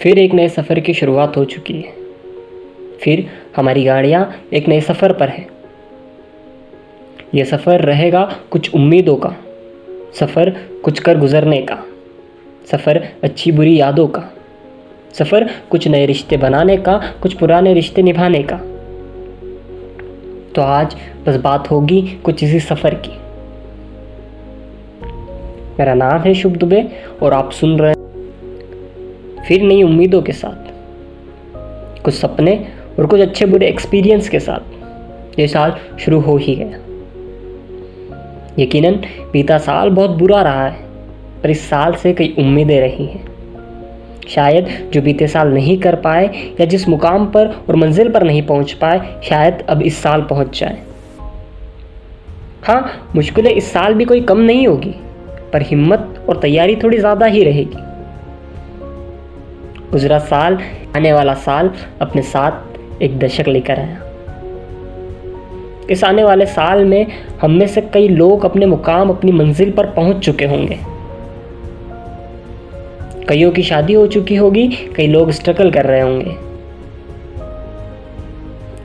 फिर एक नए सफ़र की शुरुआत हो चुकी है। फिर हमारी गाड़ियाँ एक नए सफ़र पर हैं। यह सफ़र रहेगा कुछ उम्मीदों का, सफ़र कुछ कर गुज़रने का, सफ़र अच्छी बुरी यादों का, सफ़र कुछ नए रिश्ते बनाने का, कुछ पुराने रिश्ते निभाने का। तो आज बस बात होगी कुछ इसी सफ़र की। मेरा नाम है शुभ दुबे और आप सुन रहे हैं फिर नई उम्मीदों के साथ, कुछ सपने और कुछ अच्छे बुरे एक्सपीरियंस के साथ, ये साल शुरू हो ही गया। यकीनन, बीता साल बहुत बुरा रहा है, पर इस साल से कई उम्मीदें रही हैं। शायद जो बीते साल नहीं कर पाए, या जिस मुकाम पर और मंजिल पर नहीं पहुँच पाए, शायद अब इस साल पहुँच जाए। हाँ मुश्किलें इस साल भी कोई कम नहीं होगी, पर हिम्मत और तैयारी थोड़ी ज़्यादा ही रहेगी। गुजरा साल, आने वाला साल अपने साथ एक दशक लेकर आया। इस आने वाले साल में हम में से कई लोग अपने मुकाम, अपनी मंजिल पर पहुँच चुके होंगे। कईयों की शादी हो चुकी होगी, कई लोग स्ट्रगल कर रहे होंगे।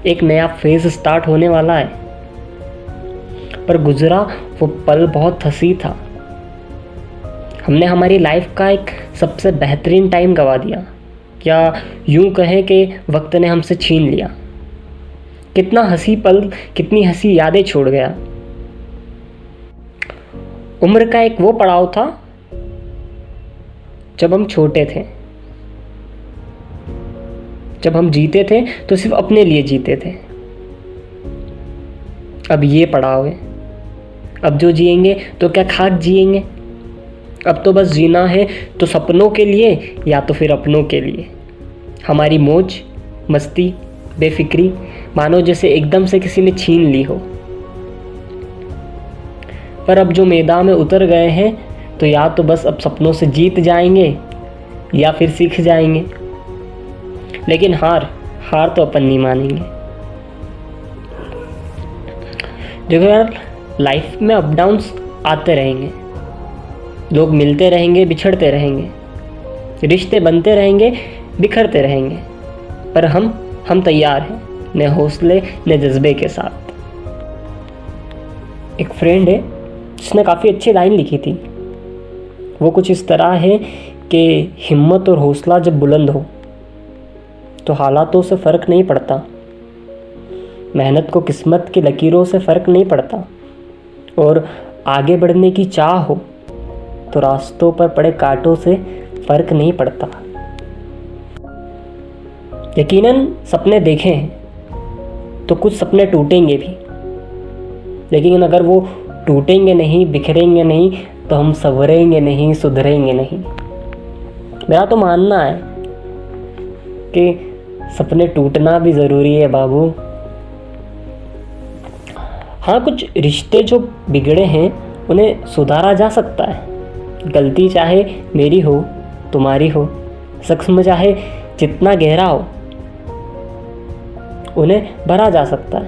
एक नया फ़ेज़ स्टार्ट होने वाला है। पर गुजरा, वो पल बहुत हँसी था। हमने हमारी लाइफ का एक सबसे बेहतरीन टाइम गवा दिया। या यूँ कहें कि वक्त ने हमसे छीन लिया? कितना हँसी पल, कितनी हँसी यादें छोड़ गया। उम्र का एक वो पड़ाव था जब हम छोटे थे। जब हम जीते थे तो सिर्फ़ अपने लिए जीते थे। अब ये पड़ाव है। अब जो जिएँगे तो क्या खाक जिएँगे? अब तो बस जीना है तो सपनों के लिए या तो फिर अपनों के लिए। हमारी मौज, मस्ती, बेफिक्री, मानो जैसे एकदम से किसी ने छीन ली हो। पर अब जो मैदान में उतर गए हैं तो या तो बस अब सपनों से जीत जाएँगे या फिर सीख जाएँगे। लेकिन हार हार तो अपन नहीं मानेंगे। देखो यार लाइफ में अप डाउन्स आते रहेंगे। लोग मिलते रहेंगे, बिछड़ते रहेंगे। रिश्ते बनते रहेंगे, बिखरते रहेंगे। पर हम हम तैयार हैं नए हौसले नए जज्बे के साथ। एक फ्रेंड है, जिसने काफ़ी अच्छी लाइन लिखी थी। वो कुछ इस तरह है कि हिम्मत और हौसला जब बुलंद हो तो हालातों से फ़र्क नहीं पड़ता। मेहनत को किस्मत की लकीरों से फ़र्क नहीं पड़ता। और आगे बढ़ने की चाह हो तो रास्तों पर पड़े कांटों से फ़र्क नहीं पड़ता। यकीनन सपने देखे हैं तो कुछ सपने टूटेंगे भी। लेकिन अगर वो टूटेंगे नहीं, बिखरेंगे नहीं तो हम संवरेंगे नहीं, सुधरेंगे नहीं। मेरा तो मानना है कि सपने टूटना भी ज़रूरी है बाबू। हाँ कुछ रिश्ते जो बिगड़े हैं, उन्हें सुधारा जा सकता है। गलती चाहे मेरी हो, तुम्हारी हो सख्म चाहे जितना गहरा हो, उन्हें भरा जा सकता है।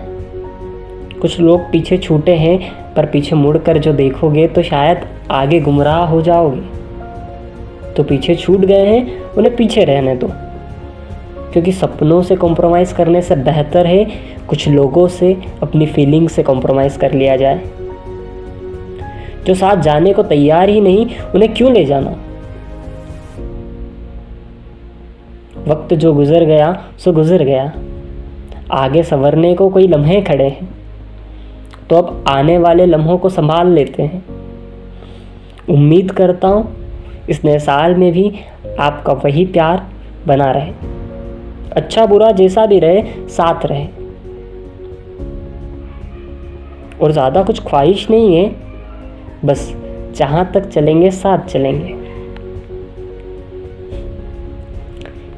कुछ लोग पीछे छूटे हैं, पर पीछे मुड़कर जो देखोगे तो शायद आगे गुमराह हो जाओगे। तो पीछे छूट गए हैं, उन्हें पीछे रहने दो। क्योंकि सपनों से कॉम्प्रोमाइज़ करने से बेहतर है, कुछ लोगों से अपनी फीलिंग से कॉम्प्रोमाइज़ कर लिया जाए। जो साथ जाने को तैयार ही नहीं, उन्हें क्यों ले जाना? वक्त जो गुजर गया, सो गुजर गया। आगे संवरने को कोई लम्हे खड़े हैं तो अब आने वाले लम्हों को संभाल लेते हैं। उम्मीद करता हूँ, इस नए साल में भी आपका वही प्यार बना रहे। अच्छा बुरा जैसा भी रहे, साथ रहे। और ज़्यादा कुछ ख्वाहिश नहीं है बस जहाँ तक चलेंगे, साथ चलेंगे।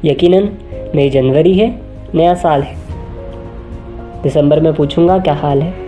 यकीनन, नई जनवरी है, नया साल है। दिसंबर में पूछूँगा क्या हाल है।